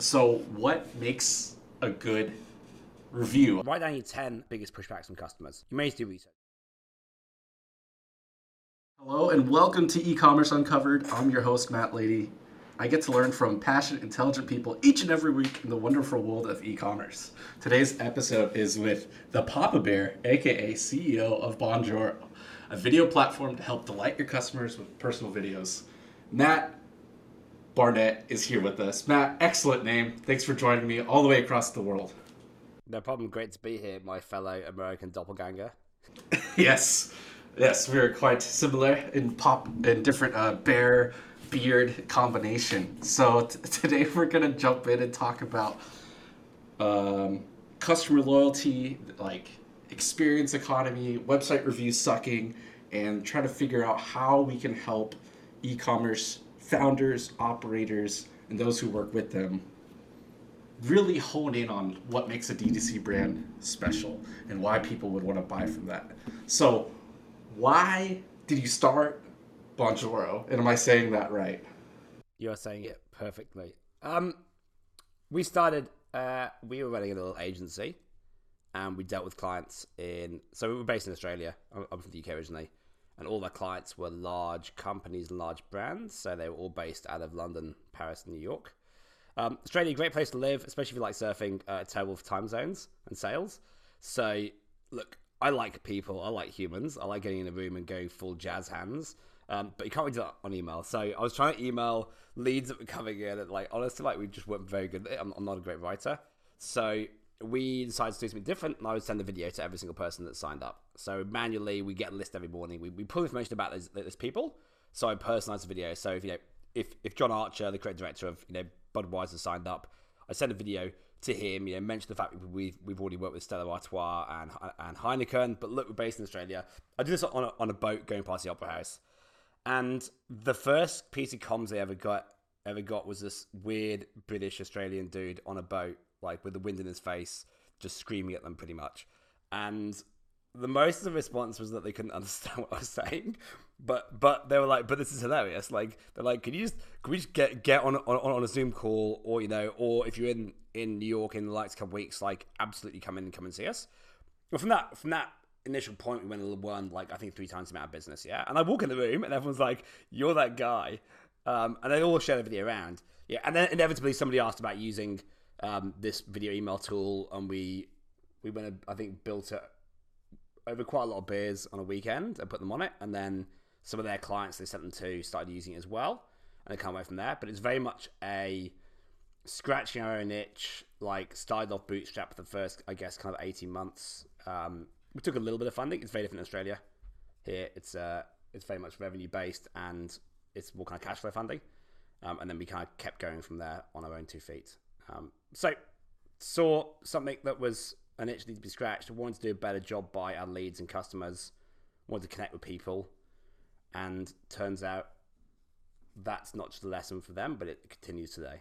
So, what makes a good review? Write down your 10 biggest pushbacks from customers. You may need to do research. Hello, and welcome to e commerce uncovered. I'm your host, Matt Lady. I get to learn from passionate, intelligent people each and every week in the wonderful world of e commerce. Today's episode is with the Papa Bear, aka CEO of Bonjoro, a video platform to help delight your customers with personal videos. Matt Barnett is here with us. Matt, excellent name. Thanks for joining me all the way across the world. No problem. Great to be here, my fellow American doppelganger. yes, yes, we are quite similar in pop in different uh, bear beard combination. So t- today we're gonna jump in and talk about um, customer loyalty, like experience economy, website reviews sucking, and try to figure out how we can help e-commerce founders, operators, and those who work with them really hone in on what makes a D2C brand special and why people would want to buy from that. So, why did you start Bonjoro? And am I saying that right? You're saying it perfectly. Um, we started. Uh, we were running a little agency, and we dealt with clients in. So we were based in Australia. I'm from the UK originally, and all our clients were large companies and large brands. So they were all based out of London, Paris, and New York. Um, Australia, great place to live, especially if you like surfing. Uh, terrible for time zones and sales. So look, I like people. I like humans. I like getting in a room and going full jazz hands. Um, but you can't really do that on email. So I was trying to email leads that were coming in, and like honestly, like we just weren't very good. I'm, I'm not a great writer, so we decided to do something different, and I would send a video to every single person that signed up. So manually, we get a list every morning. We, we pull information about those, those people. So I personalize the video. So if you know, if if John Archer, the creative director of you know Budweiser, signed up, I send a video to him. You know, mention the fact we've we've already worked with Stella Artois and and Heineken, but look, we're based in Australia. I did this on a, on a boat going past the Opera House. And the first piece of comms I ever got ever got was this weird British Australian dude on a boat, like with the wind in his face, just screaming at them pretty much. And the most of the response was that they couldn't understand what I was saying, but but they were like, "But this is hilarious!" Like they're like, "Can you just can we just get get on on, on a Zoom call, or you know, or if you're in in New York in the next couple weeks, like absolutely come in and come and see us." Well, from that from that initial point, we went and won like I think three times the amount of business. Yeah, and I walk in the room and everyone's like, "You're that guy," um, and they all share the video around. Yeah, and then inevitably somebody asked about using um, this video email tool, and we we went I think built it over quite a lot of beers on a weekend and put them on it, and then some of their clients they sent them to started using it as well, and they can't wait from there. But it's very much a scratching our own itch, like started off bootstrap for the first, I guess, kind of eighteen months. Um, we took a little bit of funding. It's very different in Australia. Here, it's uh, it's very much revenue based and it's more kind of cash flow funding. Um, and then we kind of kept going from there on our own two feet. Um, so saw something that was an itch to be scratched. Wanted to do a better job by our leads and customers. Wanted to connect with people, and turns out that's not just a lesson for them, but it continues today.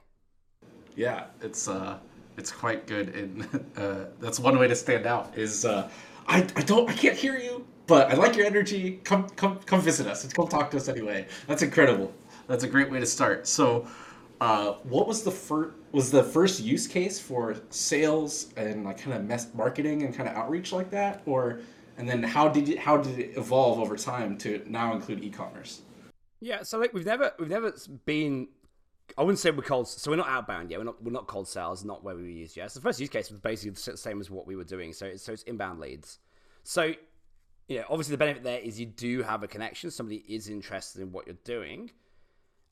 Yeah, it's uh, it's quite good, and uh, that's one way to stand out. Is uh, I, I don't I can't hear you, but I like your energy. Come come come visit us. Come talk to us anyway. That's incredible. That's a great way to start. So, uh, what was the first was the first use case for sales and like kind of mess marketing and kind of outreach like that, or and then how did it how did it evolve over time to now include e-commerce? Yeah, so like we've never we've never been. I wouldn't say we're cold. So we're not outbound yet. We're not we're not cold sales. Not where we use yet. So the first use case was basically the same as what we were doing. So it's, so it's inbound leads. So yeah, obviously the benefit there is you do have a connection. Somebody is interested in what you're doing,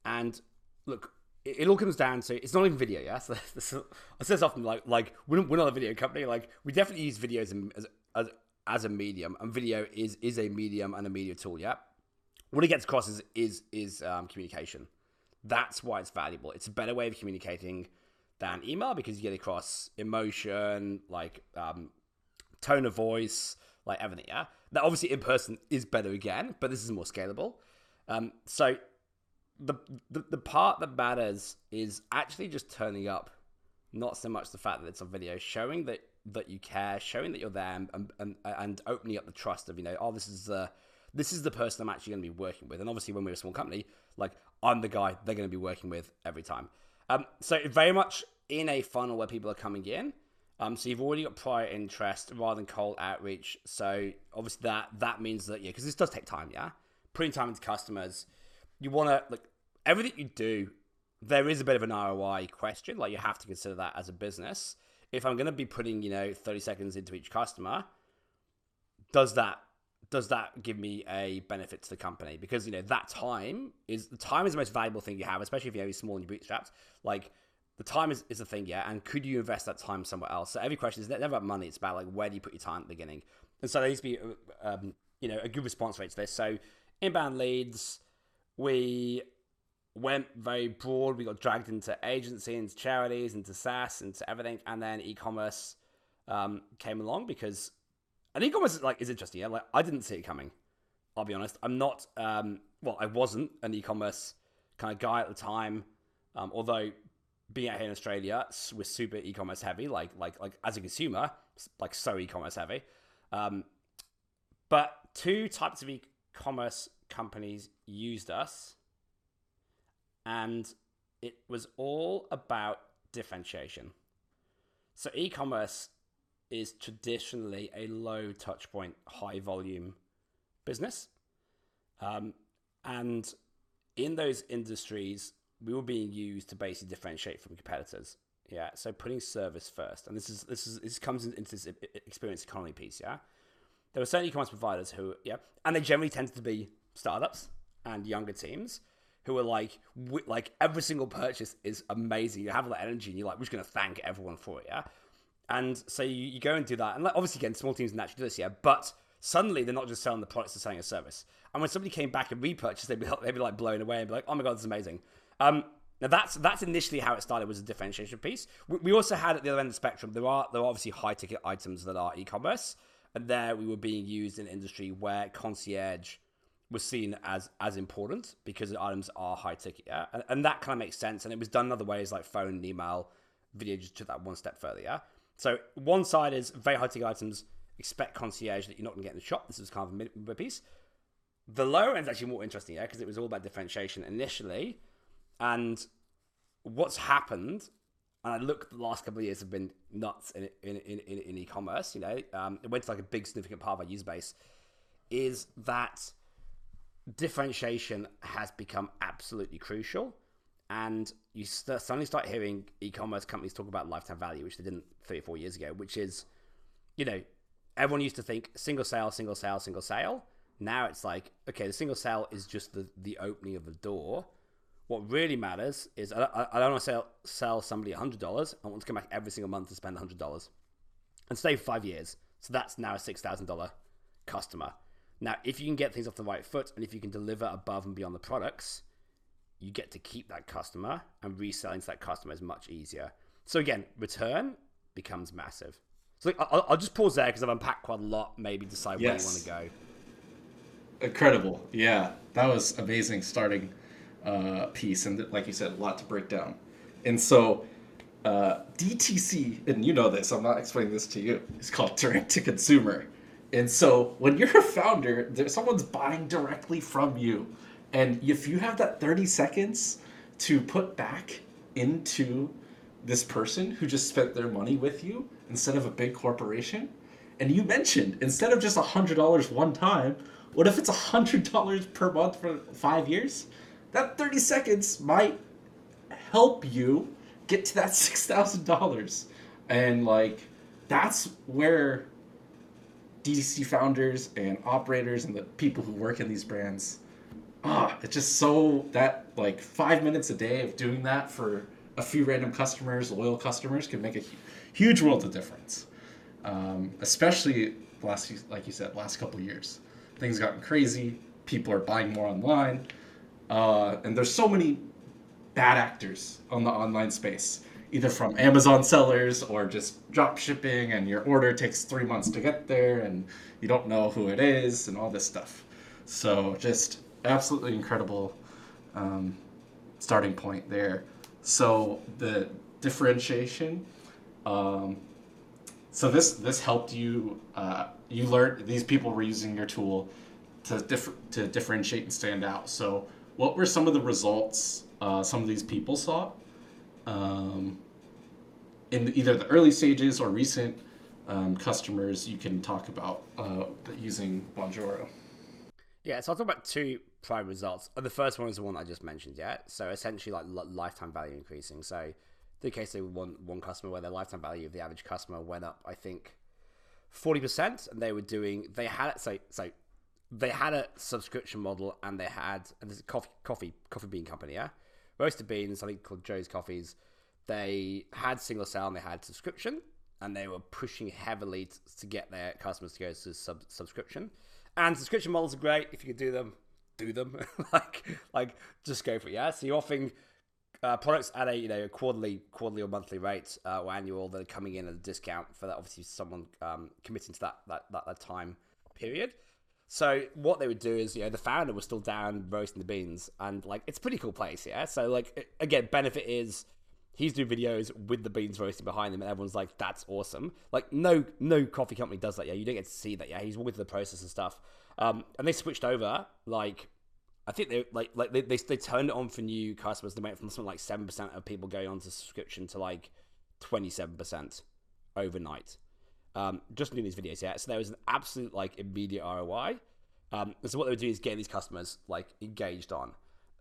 and look, it, all comes down to it's not even video. Yeah, so this, I say often like like we're, we're not a video company. Like we definitely use videos as, as as a medium, and video is is a medium and a media tool. Yeah, what it gets across is is is um, communication. That's why it's valuable. It's a better way of communicating than email because you get across emotion, like um, tone of voice, like everything. Yeah, that obviously in person is better again, but this is more scalable. Um, so the, the the part that matters is actually just turning up, not so much the fact that it's on video, showing that that you care, showing that you're there, and and, and opening up the trust of you know, oh, this is the this is the person I'm actually going to be working with. And obviously, when we're a small company, like I'm the guy they're going to be working with every time. Um, so very much in a funnel where people are coming in. Um, so you've already got prior interest rather than cold outreach. So obviously that that means that yeah, because this does take time. Yeah, putting time into customers. You want to like everything you do. There is a bit of an ROI question. Like you have to consider that as a business. If I'm going to be putting you know 30 seconds into each customer, does that does that give me a benefit to the company? Because you know that time is the time is the most valuable thing you have, especially if you're small and you're bootstrapped. Like the time is, is a thing, yeah. And could you invest that time somewhere else? So every question is never about money. It's about like where do you put your time at the beginning. And so there needs to be, um, you know, a good response rate to this. So inbound leads, we went very broad. We got dragged into agency, into charities, into SaaS, into everything, and then e-commerce um, came along because, and e-commerce is like is interesting. Yeah, like I didn't see it coming. I'll be honest. I'm not. Um, well, I wasn't an e-commerce kind of guy at the time. Um, although being out here in Australia, we're super e-commerce heavy. Like like like as a consumer, like so e-commerce heavy. Um, but two types of e-commerce companies used us, and it was all about differentiation. So e-commerce is traditionally a low touch point, high volume business. Um, and in those industries, we were being used to basically differentiate from competitors. Yeah, so putting service first, and this is this is this comes into this experience economy piece. Yeah, there were certain e-commerce providers who, yeah, and they generally tended to be startups and younger teams who are like, like every single purchase is amazing. You have all that energy, and you're like, we're just gonna thank everyone for it. Yeah, and so you, you go and do that, and like, obviously, again, small teams naturally do this. Yeah, but suddenly they're not just selling the products; they're selling a service. And when somebody came back and repurchased, they'd be, they'd be like blown away and be like, "Oh my god, this is amazing!" Um, now that's that's initially how it started was a differentiation piece. We, we also had at the other end of the spectrum there are there are obviously high ticket items that are e-commerce, and there we were being used in an industry where concierge was seen as as important because the items are high ticket, yeah? and, and that kind of makes sense. And it was done in other ways like phone and email, video just took that one step further, yeah. So one side is very high ticket items, expect concierge that you're not going to get in the shop. This is kind of a mid piece. The lower end is actually more interesting, yeah, because it was all about differentiation initially and what's happened, and I look, the last couple of years have been nuts in in, in, in, in e-commerce. You know, um, it went to like a big significant part of our user base. Is that differentiation has become absolutely crucial, and you st- suddenly start hearing e-commerce companies talk about lifetime value, which they didn't three or four years ago. Which is, you know, everyone used to think single sale, single sale, single sale. Now it's like, okay, the single sale is just the the opening of the door what really matters is I, I, don't want to sell, sell somebody $100. I want to come back every single month to spend $100 and stay five years. So that's now a $6,000 customer. Now, if you can get things off the right foot and if you can deliver above and beyond the products, you get to keep that customer and reselling to that customer is much easier. So again, return becomes massive. So I'll, I'll just pause there because I've unpacked quite a lot. Maybe decide yes. where you want to go. Incredible, yeah, that was amazing starting uh, piece, and like you said, a lot to break down. And so, uh, DTC, and you know this, I'm not explaining this to you. It's called direct to consumer. And so, when you're a founder, there, someone's buying directly from you, and if you have that 30 seconds to put back into this person who just spent their money with you instead of a big corporation, and you mentioned instead of just a hundred dollars one time, what if it's a hundred dollars per month for five years? that 30 seconds might help you get to that $6,000. And like, that's where DTC founders and operators and the people who work in these brands, ah, it's just so that like five minutes a day of doing that for a few random customers, loyal customers, can make a huge world of difference. Um, especially last, like you said, last couple years, things gotten crazy. People are buying more online. Uh, and there's so many bad actors on the online space, either from Amazon sellers or just drop shipping, and your order takes three months to get there, and you don't know who it is, and all this stuff. So just absolutely incredible um, starting point there. So the differentiation. Um, so this this helped you. Uh, you learned these people were using your tool to differ, to differentiate and stand out. So what were some of the results uh, some of these people saw? Um, in either the early stages or recent um, customers, you can talk about uh, using Bonjoro. Yeah, so I'll talk about two prime results. The first one is the one I just mentioned, yeah? So essentially like lifetime value increasing. So the case they one one customer where their lifetime value of the average customer went up, I think, forty percent, and they were doing they had so so they had a subscription model and they had and this is coffee coffee coffee bean company, yeah, roasted beans, I think called Joe's Coffees. They had single sale and they had subscription, and they were pushing heavily to, to get their customers to go to sub, subscription. And subscription models are great if you can do them, do them. like like just go for it. Yeah, so you're offering uh, products at a you know a quarterly quarterly or monthly rate uh, or annual that are coming in at a discount for that obviously someone um, committing to that, that that that time period. So what they would do is, you know, the founder was still down roasting the beans, and like it's a pretty cool place, yeah. So like again, benefit is he's doing videos with the beans roasting behind him, and everyone's like, "That's awesome!" Like no no coffee company does that, yeah. You don't get to see that, yeah. He's with the process and stuff, um, and they switched over like I think they like like they, they, they turned it on for new customers. They went from something like seven percent of people going on to subscription to like twenty seven percent overnight. Um, just doing these videos, yeah. So there was an absolute like immediate ROI. Um, so what they would doing is getting these customers like engaged on.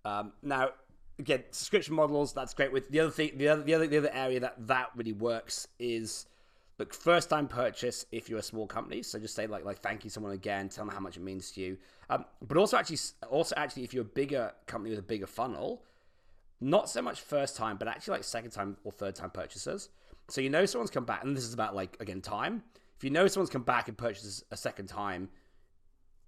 Um, now, again, subscription models that's great. With the other thing, the other the other the other area that that really works is look first time purchase if you're a small company. So just say like like thank you someone again, tell them how much it means to you. Um, but also actually, also actually, if you're a bigger company with a bigger funnel, not so much first time, but actually like second time or third time purchases. So you know someone's come back, and this is about like again time. If you know someone's come back and purchases a second time,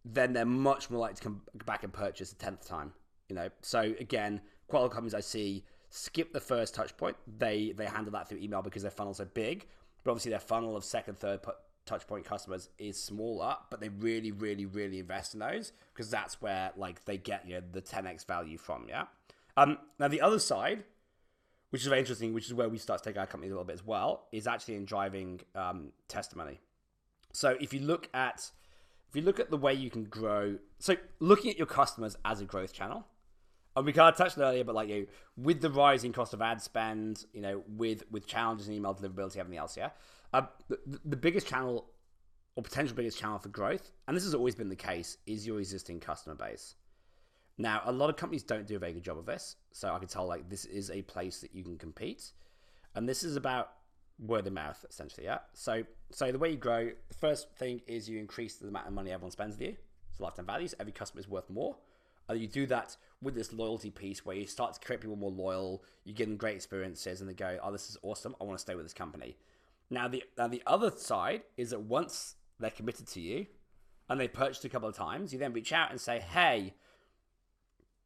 then they're much more likely to come back and purchase a tenth time. You know, so again, quite a lot of companies I see skip the first touch point. They they handle that through email because their funnels are big, but obviously their funnel of second, third touch point customers is smaller, but they really, really, really invest in those because that's where like they get you know, the 10x value from. Yeah. Um, now the other side, which is very interesting, which is where we start to take our company a little bit as well, is actually in driving um, testimony. So if you look at if you look at the way you can grow, so looking at your customers as a growth channel, and we kind of touched on earlier, but like you know, with the rising cost of ad spend, you know, with with challenges in email deliverability, everything else, yeah. Uh, the, the biggest channel or potential biggest channel for growth, and this has always been the case, is your existing customer base. Now, a lot of companies don't do a very good job of this, so I can tell like this is a place that you can compete, and this is about word of mouth essentially. Yeah. So, so the way you grow, the first thing is you increase the amount of money everyone spends with you. So lifetime values. Every customer is worth more. And you do that with this loyalty piece where you start to create people more loyal. You give them great experiences, and they go, "Oh, this is awesome. I want to stay with this company." Now, the now the other side is that once they're committed to you and they purchased a couple of times, you then reach out and say, hey,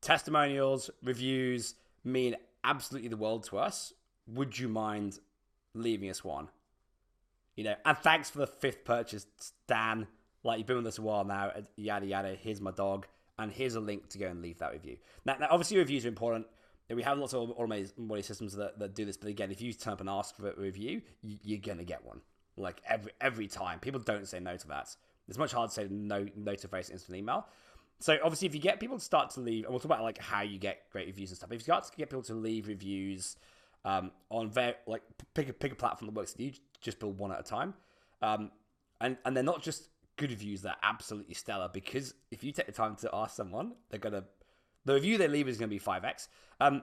testimonials, reviews mean absolutely the world to us. Would you mind leaving us one? You know, and thanks for the fifth purchase, Dan. Like you've been with us a while now, yada yada. Here's my dog, and here's a link to go and leave that review. Now, now obviously, reviews are important. We have lots of automated systems that, that do this, but again, if you turn up and ask for a review, you're gonna get one like every every time. People don't say no to that. It's much harder to say no no to face instant email. So obviously, if you get people to start to leave, and we'll talk about like how you get great reviews and stuff. If you start to get people to leave reviews um, on very like pick a pick a platform that works for you, just build one at a time, um, and and they're not just good reviews; they're absolutely stellar. Because if you take the time to ask someone, they're gonna the review they leave is gonna be five x. Um,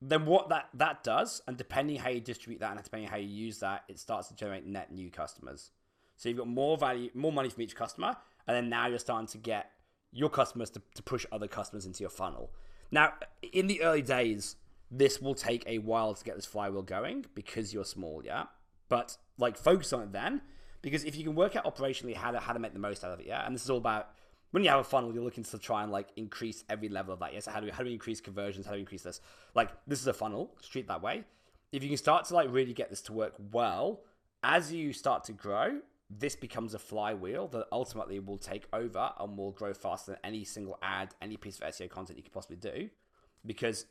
then what that that does, and depending how you distribute that and depending how you use that, it starts to generate net new customers. So you've got more value, more money from each customer, and then now you're starting to get your customers to, to push other customers into your funnel. Now, in the early days, this will take a while to get this flywheel going because you're small, yeah. But like focus on it then, because if you can work out operationally how to how to make the most out of it, yeah. And this is all about when you have a funnel, you're looking to try and like increase every level of that. Yes, how do we, how do we increase conversions? How do we increase this? Like this is a funnel. Treat that way. If you can start to like really get this to work well, as you start to grow, this becomes a flywheel that ultimately will take over and will grow faster than any single ad, any piece of SEO content you could possibly do. Because,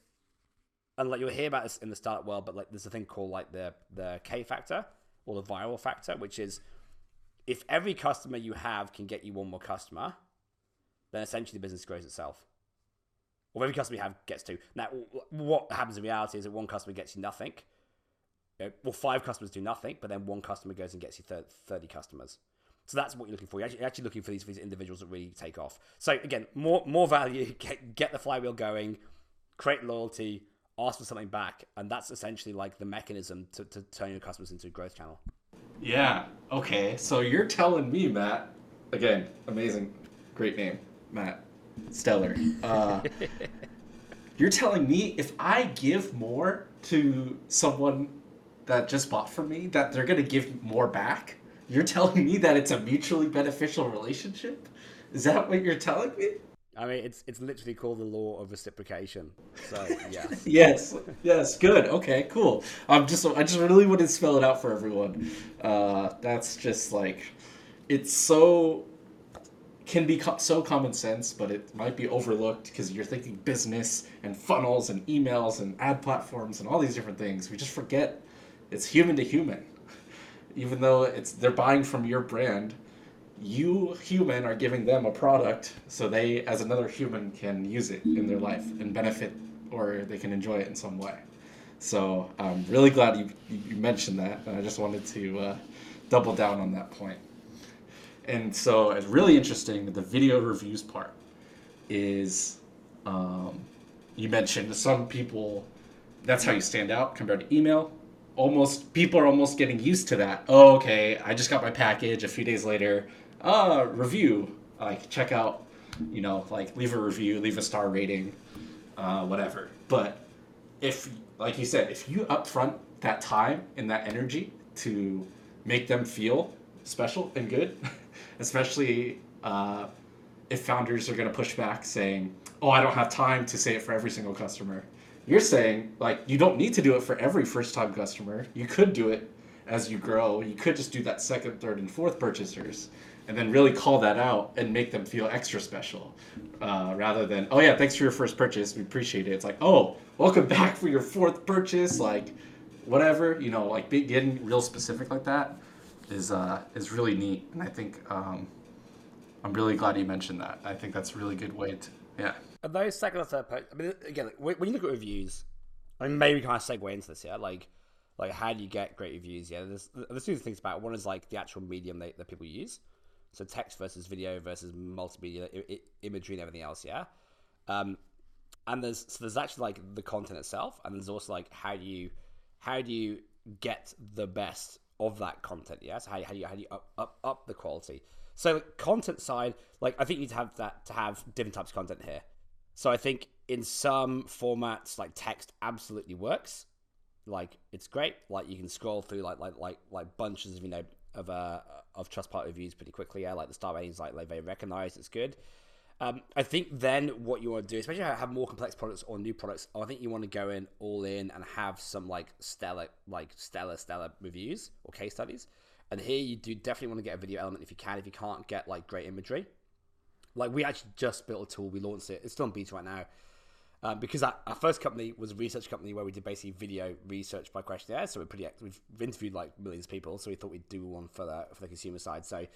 and like you'll hear about this in the startup world, but like there's a thing called like the the K factor or the viral factor, which is if every customer you have can get you one more customer, then essentially the business grows itself. Or every customer you have gets to. Now, what happens in reality is that one customer gets you nothing. Uh, well, five customers do nothing, but then one customer goes and gets you 30 customers. So that's what you're looking for. You're actually, you're actually looking for these, these individuals that really take off. So again, more more value, get, get the flywheel going, create loyalty, ask for something back, and that's essentially like the mechanism to, to turn your customers into a growth channel. Yeah. Okay. So you're telling me, Matt, again, amazing, great name, Matt, stellar. Uh, you're telling me if I give more to someone that just bought from me, that they're gonna give more back? You're telling me that it's a mutually beneficial relationship? Is that what you're telling me? I mean, it's it's literally called the law of reciprocation. So yeah. yes. Yes. Good. Okay. Cool. I'm just I just really want to spell it out for everyone. Uh, that's just like, it's so can be co- so common sense, but it might be overlooked because you're thinking business and funnels and emails and ad platforms and all these different things. We just forget it's human to human. Even though it's they're buying from your brand, you human are giving them a product so they as another human can use it in their life and benefit or they can enjoy it in some way. So i'm really glad you, you mentioned that i just wanted to uh, double down on that point. And so it's really interesting the video reviews part is um, you mentioned some people that's how you stand out compared to email almost people are almost getting used to that oh okay i just got my package a few days later uh, review, like check out, you know, like leave a review, leave a star rating, uh, whatever. But if, like you said, if you upfront that time and that energy to make them feel special and good, especially uh, if founders are going to push back saying, "Oh, I don't have time to say it for every single customer." You're saying like you don't need to do it for every first time customer. You could do it as you grow. You could just do that second, third, and fourth purchasers and then really call that out and make them feel extra special uh, rather than oh yeah thanks for your first purchase. We appreciate it. It's like oh welcome back for your fourth purchase. Like whatever you know like getting real specific like that is uh, is really neat. And i think um, i'm really glad you mentioned that. I think that's a really good way to yeah and those second or third purchase, i mean again when you look at reviews i mean maybe kind of segue into this yeah like like how do you get great reviews yeah there's there's two things about it. one is like the actual medium that, that people use so text versus video versus multimedia I- I- imagery and everything else. Yeah. Um, and there's so there's actually like the content itself, and there's also like how do you how do you get the best of that content? Yeah. So how, how do you how do you up, up up the quality? So content side, like I think you need to have that to have different types of content here. So I think in some formats, like text absolutely works. Like it's great. Like you can scroll through like like like like bunches of you know of uh, of Trustpilot reviews pretty quickly. Yeah, like the star ratings, like, they recognize it's good. Um, I think then what you want to do, especially have more complex products or new products, I think you want to go in all in and have some like stellar, like stellar, stellar reviews or case studies. And here you do definitely want to get a video element if you can. If you can't get like great imagery, like we actually just built a tool, we launched it. It's still on beta right now um, because our, our, first company was a research company where we did basically video research by questionnaire. So we're pretty we've interviewed like millions of people. So we thought we'd do one for the for the consumer side. So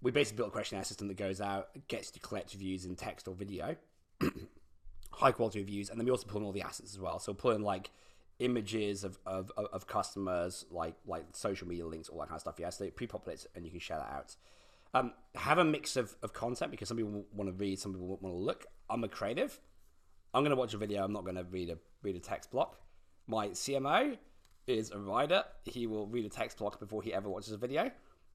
we basically built a questionnaire system that goes out, gets to collect reviews in text or video, high quality reviews, and then we also pull in all the assets as well. So pull in like images of, of, of customers, like like social media links, all that kind of stuff. Yeah, so pre-populate and you can share that out. Um, have a mix of, of content because some people want to read, some people want to look. I'm a creative. I'm going to watch a video. I'm not going to read a read a text block. My CMO is a writer. He will read a text block before he ever watches a video.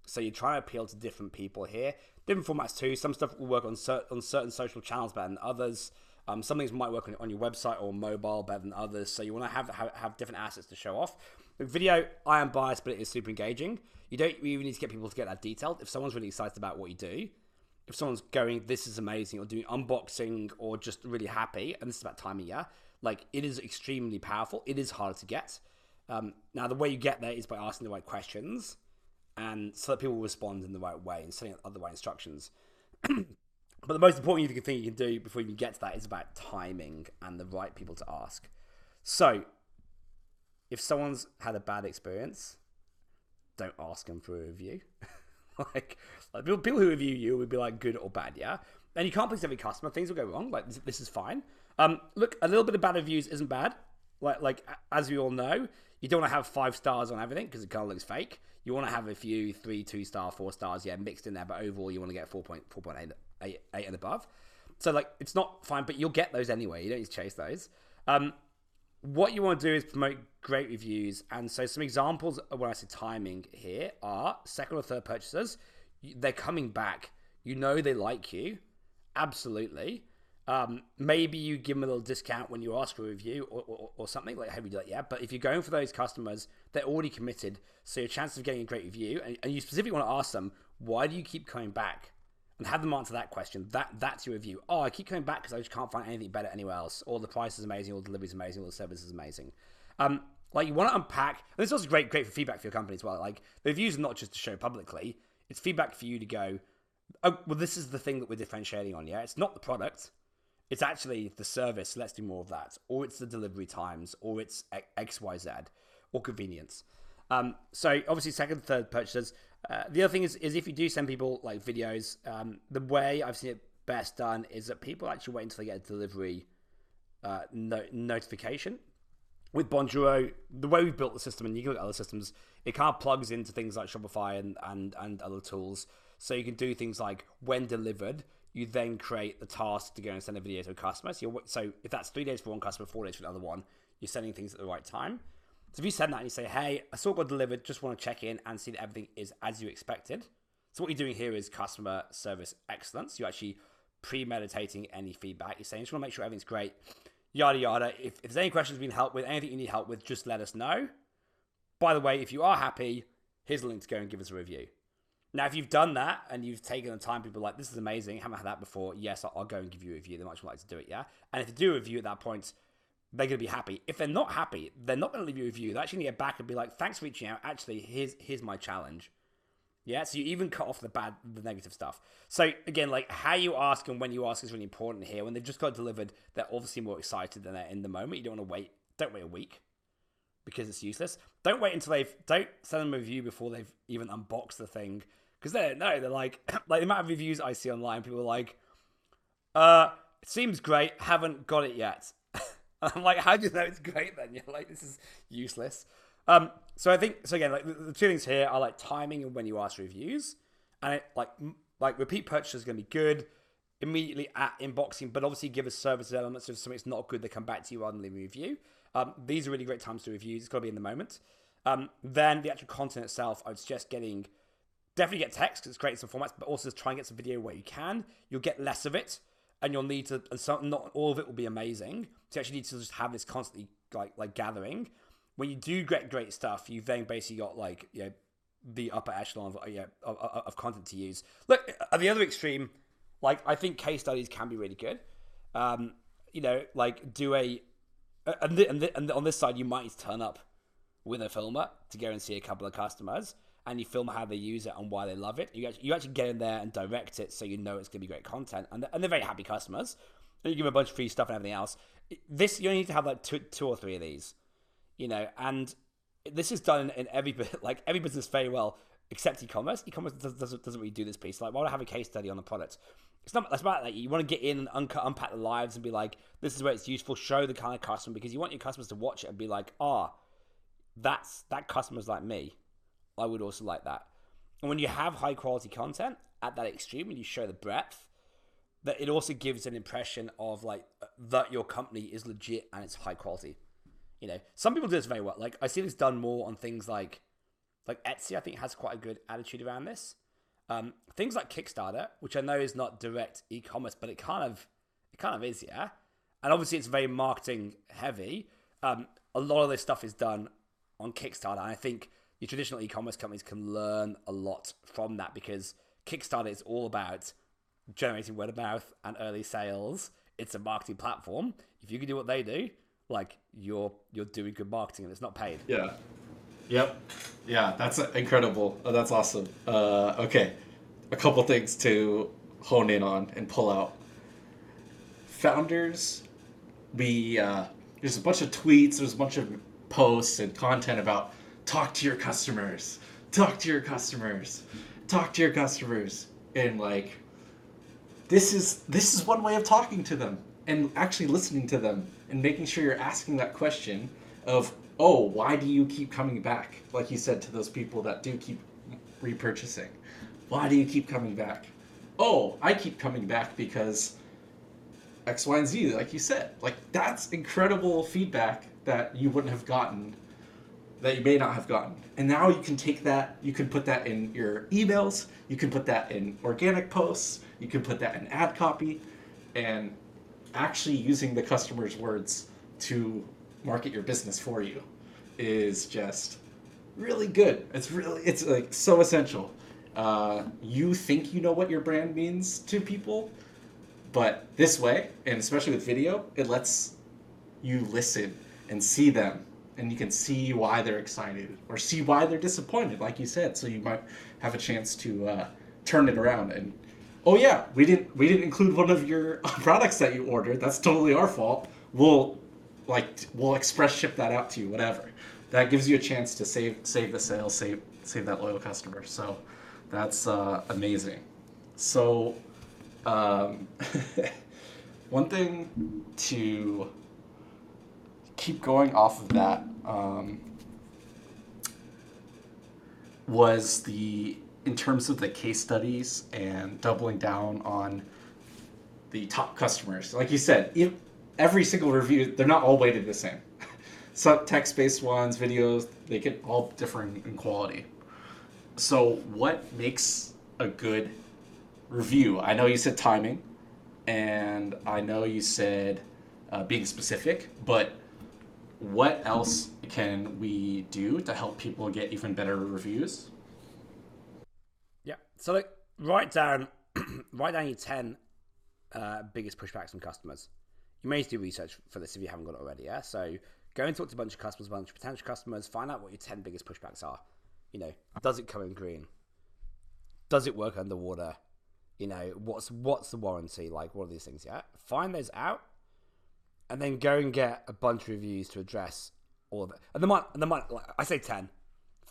So you try to appeal to different people here, different formats too. Some stuff will work on cer- on certain social channels better than others. Um, some things might work on, on your website or mobile better than others. So you want to have, have have different assets to show off. The video, I am biased, but it is super engaging. You don't even need to get people to get that detailed. If someone's really excited about what you do, if someone's going, this is amazing, or doing unboxing, or just really happy, and this is about timing, yeah, like it is extremely powerful. It is hard to get. Um, now, the way you get there is by asking the right questions, and so that people respond in the right way and setting up the right instructions. but the most important thing you can do before you get to that is about timing and the right people to ask. So, if someone's had a bad experience, don't ask them for a review. like, like people, people who review you would be like good or bad, yeah. And you can't please every customer. Things will go wrong. Like this, this is fine. Um, look, a little bit of bad reviews isn't bad. Like, like as we all know, You don't want to have five stars on everything because it kind of looks fake. You want to have a few three, two star, four stars, yeah, mixed in there, but overall you want to get 4.4.8 8, 8 and above. So like it's not fine, but you'll get those anyway. You don't need to chase those. Um, what you want to do is promote great reviews. And so some examples when I say timing here are second or third purchasers. They're coming back. You know they like you. Absolutely. Um, maybe you give them a little discount when you ask for a review or, or, or something like have you do that yet? But if you're going for those customers, they're already committed. So your chances of getting a great review, and, and you specifically want to ask them, why do you keep coming back? And have them answer that question. That that's your review. Oh, I keep coming back because I just can't find anything better anywhere else. All the price is amazing, all the delivery is amazing, all the service is amazing. Um, like you want to unpack, and this is also great, great for feedback for your company as well. Like the reviews are not just to show publicly; it's feedback for you to go. Oh, well, this is the thing that we're differentiating on. Yeah, it's not the product; it's actually the service. Let's do more of that, or it's the delivery times, or it's X, Y, Z, or convenience. Um, so obviously, second, third purchases uh, the other thing is, is if you do send people like videos, um, the way I've seen it best done is that people actually wait until they get a delivery uh, no- notification. With Bonjoro, the way we've built the system, and you can look at other systems, it kind of plugs into things like Shopify and, and, and other tools. So you can do things like when delivered, you then create the task to go and send a video to a customer. So, so if that's three days for one customer, four days for another one, you're sending things at the right time. So if you send that and you say, hey, I saw it got delivered, just want to check in and see that everything is as you expected. So what you're doing here is customer service excellence. You're actually premeditating any feedback. You're saying, just want to make sure everything's great, yada, yada. If, if there's any questions we need help with, anything you need help with, just let us know. By the way, if you are happy, here's a link to go and give us a review. Now, if you've done that and you've taken the time, people are like, this is amazing, haven't had that before, yes, I'll, I'll go and give you a review. They might like to do it, yeah? And if you do a review at that point, they're going to be happy. If they're not happy, they're not going to leave you a review. They're actually going to get back and be like, "Thanks for reaching out. Actually, here's here's my challenge." Yeah, so you even cut off the bad, the negative stuff. So again, like how you ask and when you ask is really important here. When they've just got delivered, they're obviously more excited than they're in the moment. You don't want to wait. Don't wait a week because it's useless. Don't wait until they've. Don't send them a review before they've even unboxed the thing because they don't know. They're like, like the amount of reviews I see online, people are like, "Uh, it seems great. Haven't got it yet." I'm like, how do you know it's great then? You're like, this is useless. Um, so I think so again, like the, the, two things here are like timing and when you ask reviews, and it, like like repeat purchase is going to be good immediately at inboxing, but obviously give us service elements. So if something's not good, they come back to you rather than review. Um, these are really great times to reviews. It's got to be in the moment. Um, then the actual content itself, I would suggest getting definitely get text because it's great in some formats, but also try and get some video where you can. You'll get less of it and you'll need to and so not all of it will be amazing. So you actually need to just have this constantly like like gathering. When you do get great stuff you've then basically got like you know the upper echelon of, uh, yeah, of, of content to use. Look at the other extreme like i think case studies can be really good. Um you know like do a uh, and, the, and, the, and on this side you might turn up with a filmer to go and see a couple of customers and you film how they use it and why they love it. You actually, you actually get in there and direct it so you know it's going to be great content. And they're, and they're very happy customers. And you give them a bunch of free stuff and everything else. This, you only need to have like two, two or three of these, you know, and this is done in every, like every business very well, except e-commerce. E-commerce doesn't, doesn't really do this piece. Like, why would I have a case study on the product? It's not that's about that. You want to get in and unpack the lives and be like, this is where it's useful. Show the kind of customer because you want your customers to watch it and be like, ah, oh, that's that customer's like me. I would also like that. And when you have high quality content at that extreme and you show the breadth, that it also gives an impression of like that your company is legit and it's high quality. You know, some people do this very well. Like I see this done more on things like like Etsy. I think has quite a good attitude around this. Um, things like Kickstarter, which I know is not direct e-commerce, but it kind of it kind of is, yeah. And obviously, it's very marketing heavy. Um, a lot of this stuff is done on Kickstarter, and I think your traditional e-commerce companies can learn a lot from that because Kickstarter is all about generating word of mouth and early sales. It's a marketing platform. If you can do what they do, like you're you're doing good marketing and it's not paid. Yeah. Yep. Yeah, that's incredible. Oh, that's awesome. Uh, okay, a couple things to hone in on and pull out. Founders, we uh, there's a bunch of tweets, there's a bunch of posts and content about talk to your customers talk to your customers talk to your customers and like this is this is one way of talking to them and actually listening to them and making sure you're asking that question of oh, why do you keep coming back? Like you said to those people that do keep repurchasing. Why do you keep coming back? Oh, I keep coming back because X, Y, and Z, like you said. Like that's incredible feedback that you wouldn't have gotten, that you may not have gotten. And now you can take that, you can put that in your emails, you can put that in organic posts, you can put that in ad copy, and actually using the customer's words to market your business for you is just really good. It's really it's like so essential. Uh, you think you know what your brand means to people, but this way, and especially with video, it lets you listen and see them, and you can see why they're excited or see why they're disappointed, like you said. So you might have a chance to uh, turn it around and. Oh yeah, we didn't we didn't include one of your products that you ordered. That's totally our fault. We'll like we'll express ship that out to you, whatever. That gives you a chance to save save the sale, save save that loyal customer. So that's uh, amazing. So um, one thing to keep going off of that um, was the in terms of the case studies and doubling down on the top customers. Like you said, if every single review, they're not all weighted the same. Some text-based ones, videos, they get all different in quality. So, what makes a good review? I know you said timing, and I know you said uh, being specific, but what else can we do to help people get even better reviews? Yeah. So, like, write down, write down your ten uh, biggest pushbacks from customers you may need to do research for this if you haven't got it already. Yeah, so go and talk to a bunch of customers, a bunch of potential customers, find out what your ten biggest pushbacks are. You know, does it come in green? Does it work underwater? You know, what's what's the warranty? Like, what are these things? Yeah, find those out, and then go and get a bunch of reviews to address all of it. And the might, and the might, like, I say ten,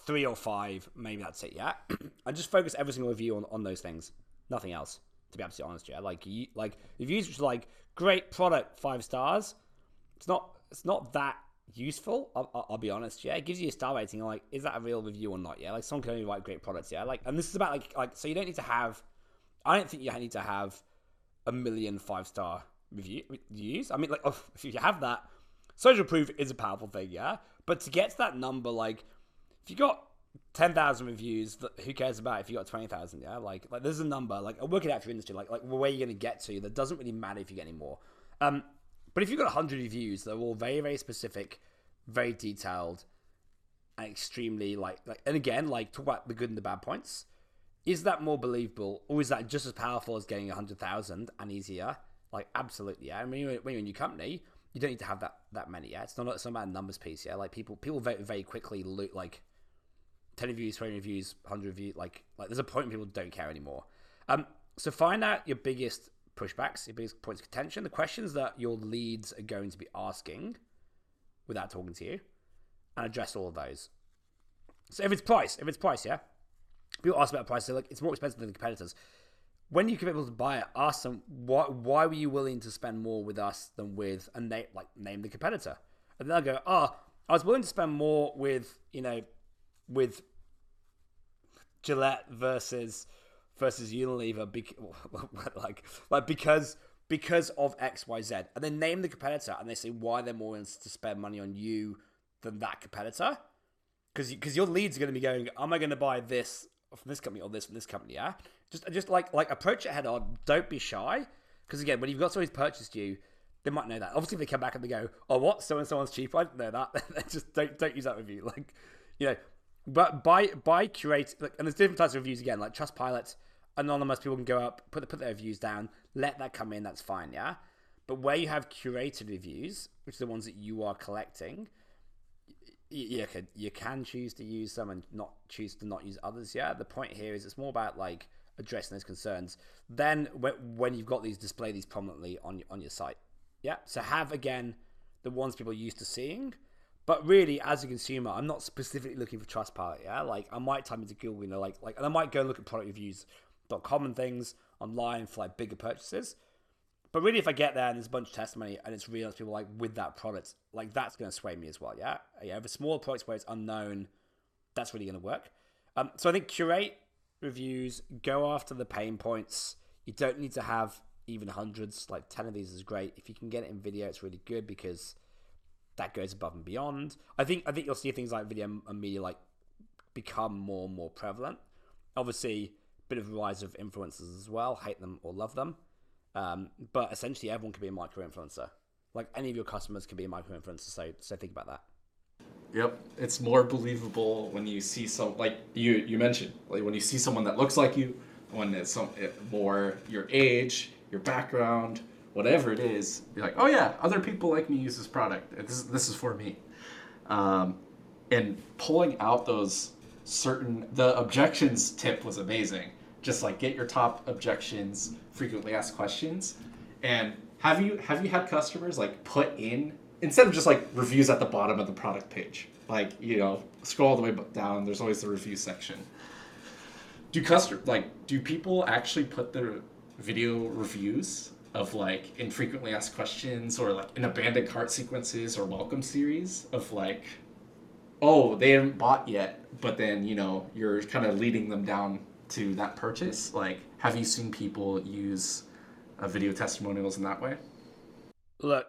three or five, maybe that's it. Yeah, and just focus every single review on on those things, nothing else to be absolutely honest, yeah. Like you, like reviews which are like great product, five stars. It's not, it's not that useful. I'll, I'll, be honest, yeah. It gives you a star rating. Like, is that a real review or not? Yeah. Like, someone can only write great products, yeah. Like, and this is about like, like, so you don't need to have. I don't think you need to have a million five star reviews. I mean, like, oh, if you have that, social proof is a powerful thing, yeah. But to get to that number, like, if you got ten thousand reviews. Who cares about if you got twenty thousand? Yeah, like like there's a number. Like work it out for your industry. Like like where you're gonna get to. That doesn't really matter if you get any more. Um, but if you've got hundred reviews, they're all very very specific, very detailed, and extremely like like. And again, like talk about the good and the bad points. Is that more believable, or is that just as powerful as getting a hundred thousand and easier? Like absolutely, yeah. I mean, when you're in your company, you don't need to have that that many. Yeah, it's not it's not about a numbers piece. Yeah, like people people very very quickly loot like 10 reviews, 20 reviews, 100 reviews. Like, like there's a point people don't care anymore. Um, so find out your biggest pushbacks, your biggest points of contention, the questions that your leads are going to be asking without talking to you, and address all of those. So if it's price, if it's price, yeah, people ask about price. They're like, it's more expensive than the competitors. When you get people to buy it, ask them why why were you willing to spend more with us than with a name like name the competitor, and they'll go, oh, I was willing to spend more with you know with Gillette versus versus Unilever, like like because because of X Y Z, and then name the competitor, and they say why they're more willing to spend money on you than that competitor, because because your leads are going to be going, am I going to buy this from this company or this from this company? Yeah, just just like like approach it head on. Don't be shy, because again, when you've got somebody who's purchased you, they might know that. Obviously, if they come back and they go, "Oh, what? So and someone's cheap." I didn't know that. just don't don't use that review. Like, you know, but by by curate, like, and there's different types of reviews again, like trust Trustpilot, anonymous people can go up, put put their reviews down, let that come in, that's fine, yeah. But where you have curated reviews, which are the ones that you are collecting, you, can you can choose to use some and not choose to not use others. Yeah, the point here is it's more about like addressing those concerns. Then when you've got these, display these prominently on on your site. Yeah, so have again the ones people are used to seeing but really, as a consumer, I'm not specifically looking for Trustpilot. Yeah, like I might type into Google, you know, like like, and I might go look at product reviews.com and things online for like bigger purchases. But really, if I get there and there's a bunch of testimony and it's real, people like with that product, like that's going to sway me as well. Yeah, yeah. If a small product where it's unknown, that's really going to work. Um, so I think curate reviews, go after the pain points. You don't need to have even hundreds. Like ten of these is great. If you can get it in video, it's really good because that goes above and beyond. I think I think you'll see things like video and media like become more and more prevalent. Obviously, a bit of rise of influencers as well. Hate them or love them, um, but essentially everyone can be a micro influencer. Like any of your customers can be a micro influencer. So so think about that. Yep, it's more believable when you see some like you you mentioned like when you see someone that looks like you, when it's some it, more your age, your background, whatever it is. You're like, oh yeah, other people like me use this product. This this is for me, um, and pulling out those certain the objections tip was amazing. Just like get your top objections, frequently asked questions, and have you have you had customers like put in instead of just like reviews at the bottom of the product page, like you know, scroll all the way down. There's always the review section. Do customer like do people actually put their video reviews of like infrequently asked questions or like in abandoned cart sequences or welcome series of like, oh they haven't bought yet, but then you know you're kind of leading them down to that purchase. Like, have you seen people use uh, video testimonials in that way? Look,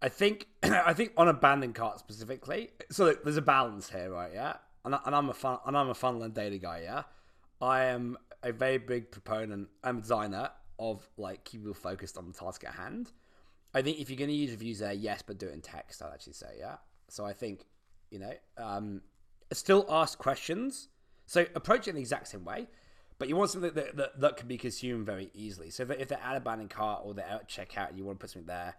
I think I think on abandoned cart specifically. So look, there's a balance here, right? Yeah, and, I, and I'm a fun and I'm a funnel and data guy. Yeah, I am a very big proponent. I'm a designer of like keep people focused on the task at hand. I think if you're going to use reviews there, yes, but do it in text. I'd actually say, yeah. So I think you know, um, still ask questions. So approach it in the exact same way, but you want something that, that, that can be consumed very easily. So if, if they're at abandoned cart or they're at checkout and you want to put something there,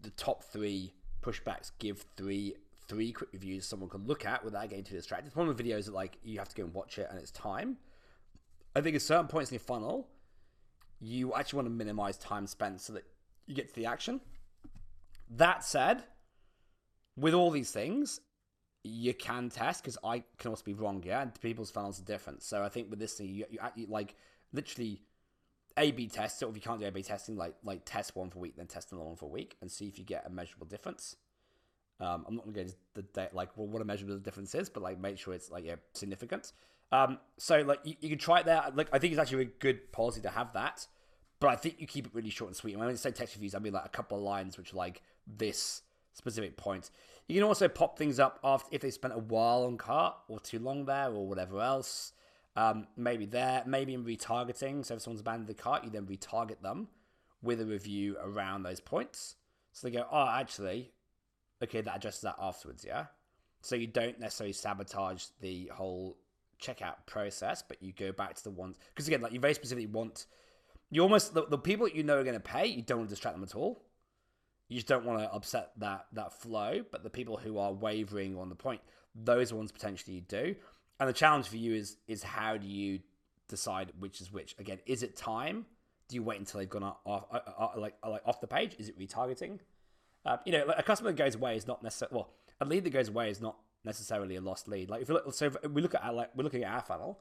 the top three pushbacks give three three quick reviews someone can look at without getting too distracted. One of the videos that like you have to go and watch it and it's time. I think at certain points in your funnel, you actually want to minimize time spent so that you get to the action. That said, with all these things, you can test because I can also be wrong, yeah. People's funnels are different, so I think with this thing, you, you, you like literally a/B test. So if you can't do A/B testing, like like test one for a week, then test another one for a week, and see if you get a measurable difference. Um, I'm not going to go the date, like well, what a measurable difference is, but like make sure it's like yeah, significant. Um, so like you, you can try it there. Like I think it's actually a good policy to have that, but I think you keep it really short and sweet. And when I say text reviews, I mean like a couple of lines which are like this specific point. You can also pop things up after if they spent a while on cart or too long there or whatever else. Um, maybe there, maybe in retargeting. So if someone's abandoned the cart, you then retarget them with a review around those points. So they go, oh, actually, okay, that addresses that afterwards, yeah. So you don't necessarily sabotage the whole checkout process, but you go back to the ones because again, like you very specifically want you almost the, the people that you know are going to pay, you don't want to distract them at all. You just don't want to upset that that flow. But the people who are wavering on the point, those ones potentially you do. And the challenge for you is is how do you decide which is which? Again, is it time? Do you wait until they've gone off, off like like off the page? Is it retargeting? Uh, you know, a customer that goes away is not necessarily well. A lead that goes away is not necessarily a lost lead. Like if we look, so if we look at our like we're looking at our funnel,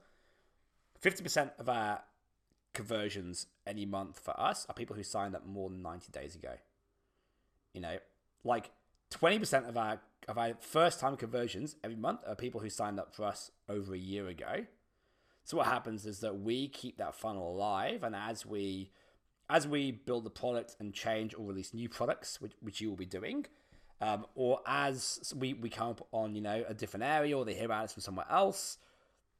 fifty percent of our conversions any month for us are people who signed up more than ninety days ago. You know, like twenty percent of our of our first time conversions every month are people who signed up for us over a year ago. So what happens is that we keep that funnel alive, and as we as we build the product and change or release new products, which, which you will be doing, um, or as we, we come up on you know a different area or they hear about us from somewhere else,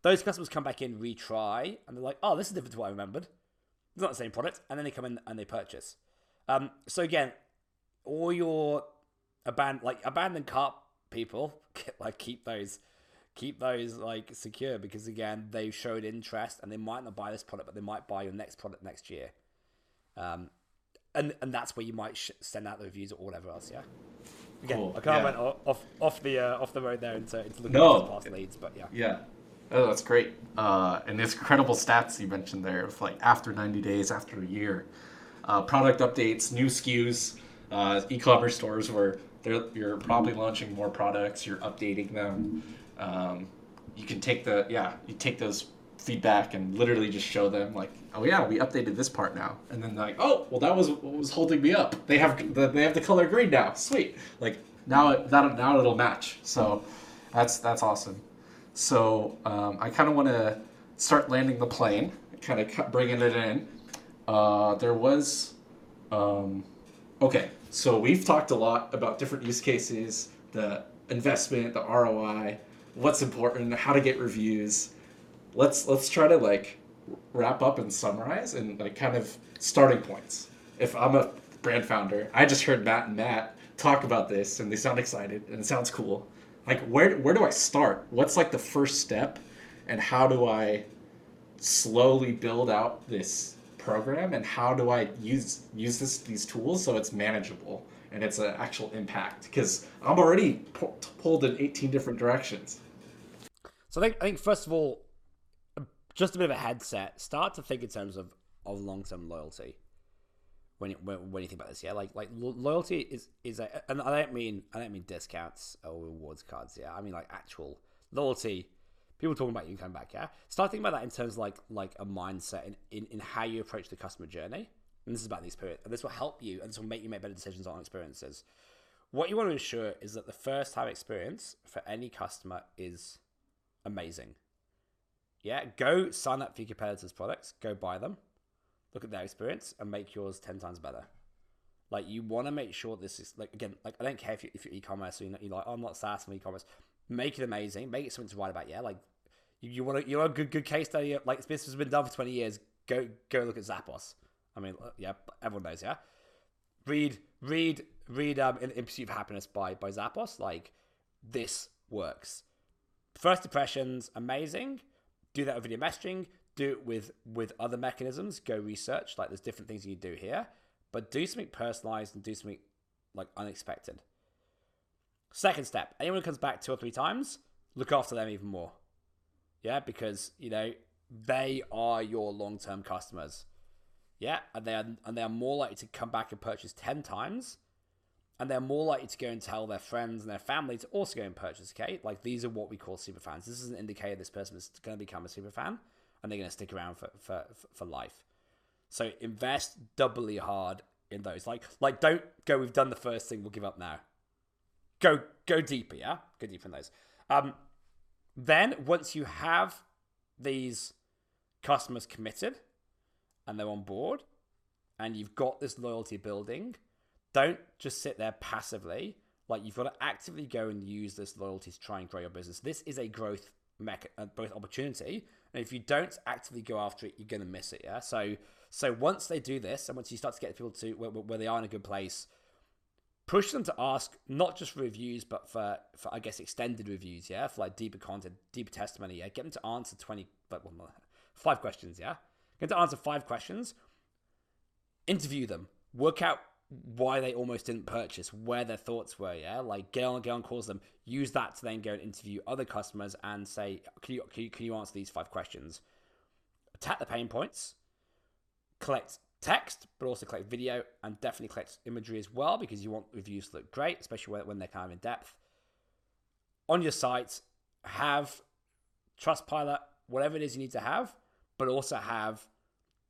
those customers come back in, retry, and they're like, oh, this is different to what I remembered. It's not the same product, and then they come in and they purchase. Um, so again, all your abandoned like abandoned cart people like keep those keep those like secure because again they showed interest and they might not buy this product but they might buy your next product next year um and and that's where you might sh- send out the reviews or whatever else yeah again cool. i kind of yeah. went off off the uh, off the road there into, into looking no. past leads but yeah yeah oh that's great uh and there's incredible stats you mentioned there of like after 90 days after a year uh, product updates new skus uh, e-commerce stores where you're probably launching more products. You're updating them. Um, you can take the yeah, you take those feedback and literally just show them like, oh yeah, we updated this part now, and then like, oh well, that was what was holding me up. They have the, they have the color green now. Sweet. Like now it, that now it'll match. So that's that's awesome. So um, I kind of want to start landing the plane, kind of bringing it in. Uh, there was, um, okay, so we've talked a lot about different use cases, the investment, the ROI, what's important, how to get reviews. Let's let's try to like wrap up and summarize and like kind of starting points. If I'm a brand founder, I just heard Matt and Matt talk about this and they sound excited and it sounds cool. Like where where do I start? What's like the first step and how do I slowly build out this program and how do I use use this these tools so it's manageable and it's an actual impact because I'm already pu- pulled in 18 different directions. So I think I think first of all, just a bit of a headset. Start to think in terms of of long term loyalty when you, when, when you think about this, yeah, like like loyalty is is a, and I don't mean I don't mean discounts or rewards cards, yeah. I mean like actual loyalty. People talking about you coming back, yeah. Start thinking about that in terms of like like a mindset in, in, how you approach the customer journey. And this is about the experience, and this will help you, and this will make you make better decisions on experiences. What you want to ensure is that the first time experience for any customer is amazing. Yeah, go sign up for your competitors' products, go buy them look at their experience and make yours 10 times better. Like you want to make sure this is like again, like I don't care if, you, if you're e-commerce or you're, not, you're like, oh, I'm not SaaS, I'm e-commerce. Make it amazing. Make it something to write about. Yeah, like you, you want to, you know, a good good case study. Like this has been done for 20 years. Go go look at Zappos. I mean, uh, yeah, everyone knows. Yeah, read read read um in, in Pursuit of Happiness by by Zappos. Like this works. First impressions, amazing. Do that with video messaging do it with with other mechanisms. Go research. Like there's different things you can do here, but do something personalized and do something like unexpected. Second step: anyone who comes back two or three times, look after them even more. Yeah, because you know they are your long term customers. Yeah, and they are and they are more likely to come back and purchase ten times, and they're more likely to go and tell their friends and their family to also go and purchase. Okay, like these are what we call super fans. This is an indicator this person is going to become a super fan and they're going to stick around for, for, for life. So invest doubly hard in those. Like, like don't go. We've done the first thing. We'll give up now. Go, go deeper. Yeah, go deeper in those. Um, then once you have these customers committed and they're on board, and you've got this loyalty building, don't just sit there passively. Like you've got to actively go and use this loyalty to try and grow your business. This is a growth mecha- uh, both opportunity and if you don't actively go after it, you're going to miss it. Yeah. So so once they do this, and once you start to get people to where, where they are in a good place, push them to ask not just for reviews, but for for I guess extended reviews. Yeah, for like deeper content, deeper testimony. Yeah, get them to answer twenty, but well, five questions. Yeah, get them to answer five questions. Interview them. Work out why they almost didn't purchase, where their thoughts were, yeah? Like get on, get on calls them, use that to then go and interview other customers and say, can you, can you, can you answer these five questions? Attack the pain points, collect text, but also collect video and definitely collect imagery as well because you want reviews to look great, especially when they're kind of in depth. On your site, have Trustpilot, whatever it is you need to have, but also have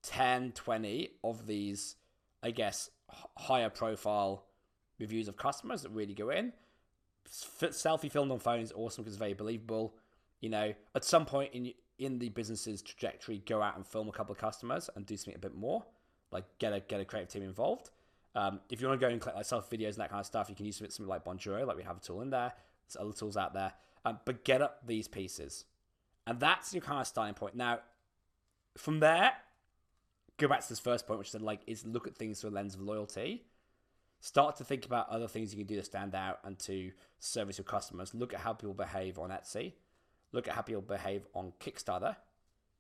10, 20 of these, I guess, higher profile reviews of customers that really go in. Selfie filmed on phone is awesome because it's very believable. You know, at some point in in the business's trajectory, go out and film a couple of customers and do something a bit more, like get a get a creative team involved. Um, if you want to go and collect like self videos and that kind of stuff, you can use something like Bonjoro, like we have a tool in there. There's other tools out there, um, but get up these pieces, and that's your kind of starting point. Now, from there, go back to this first point, which is like is look at things through a lens of loyalty. Start to think about other things you can do to stand out and to service your customers. Look at how people behave on Etsy. Look at how people behave on Kickstarter.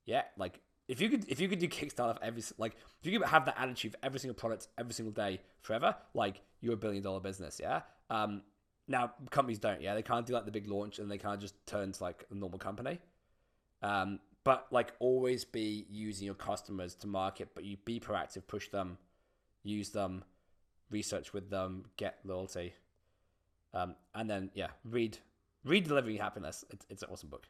Yeah, like if you could if you could do Kickstarter for every like if you could have that attitude for every single product every single day forever, like you're a billion dollar business. Yeah. Um. Now companies don't. Yeah, they can't do like the big launch and they can't just turn to like a normal company. Um but like always be using your customers to market but you be proactive push them use them research with them get loyalty um, and then yeah read read delivering happiness it's, it's an awesome book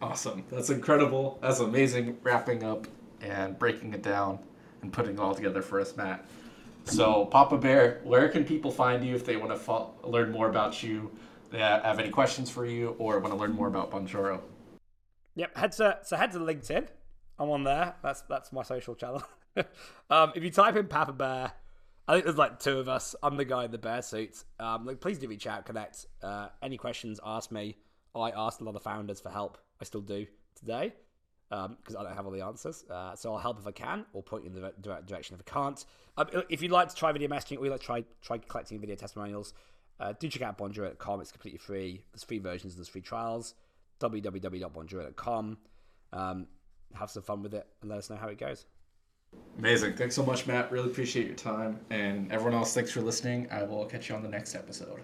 Awesome. That's incredible. That's amazing wrapping up and breaking it down and putting it all together for us, Matt. So, Papa Bear, where can people find you if they want to fo- learn more about you, they have any questions for you, or want to learn more about Bonjoro? Yep, head to so head to LinkedIn. I'm on there. That's that's my social channel. um, if you type in Papa Bear, I think there's like two of us. I'm the guy in the bear suit. Um, like, please do reach out, connect. Uh, any questions? Ask me. I asked a lot of founders for help. I still do today because um, I don't have all the answers. Uh, so I'll help if I can, or point you in the direct direction if I can't. Um, if you'd like to try video messaging, or you'd like to try try collecting video testimonials, uh, do check out bonjoro.com. It's completely free. There's free versions. There's free trials. www.bonjoro.com. Um, have some fun with it and let us know how it goes. Amazing. Thanks so much, Matt. Really appreciate your time. And everyone else, thanks for listening. I will catch you on the next episode.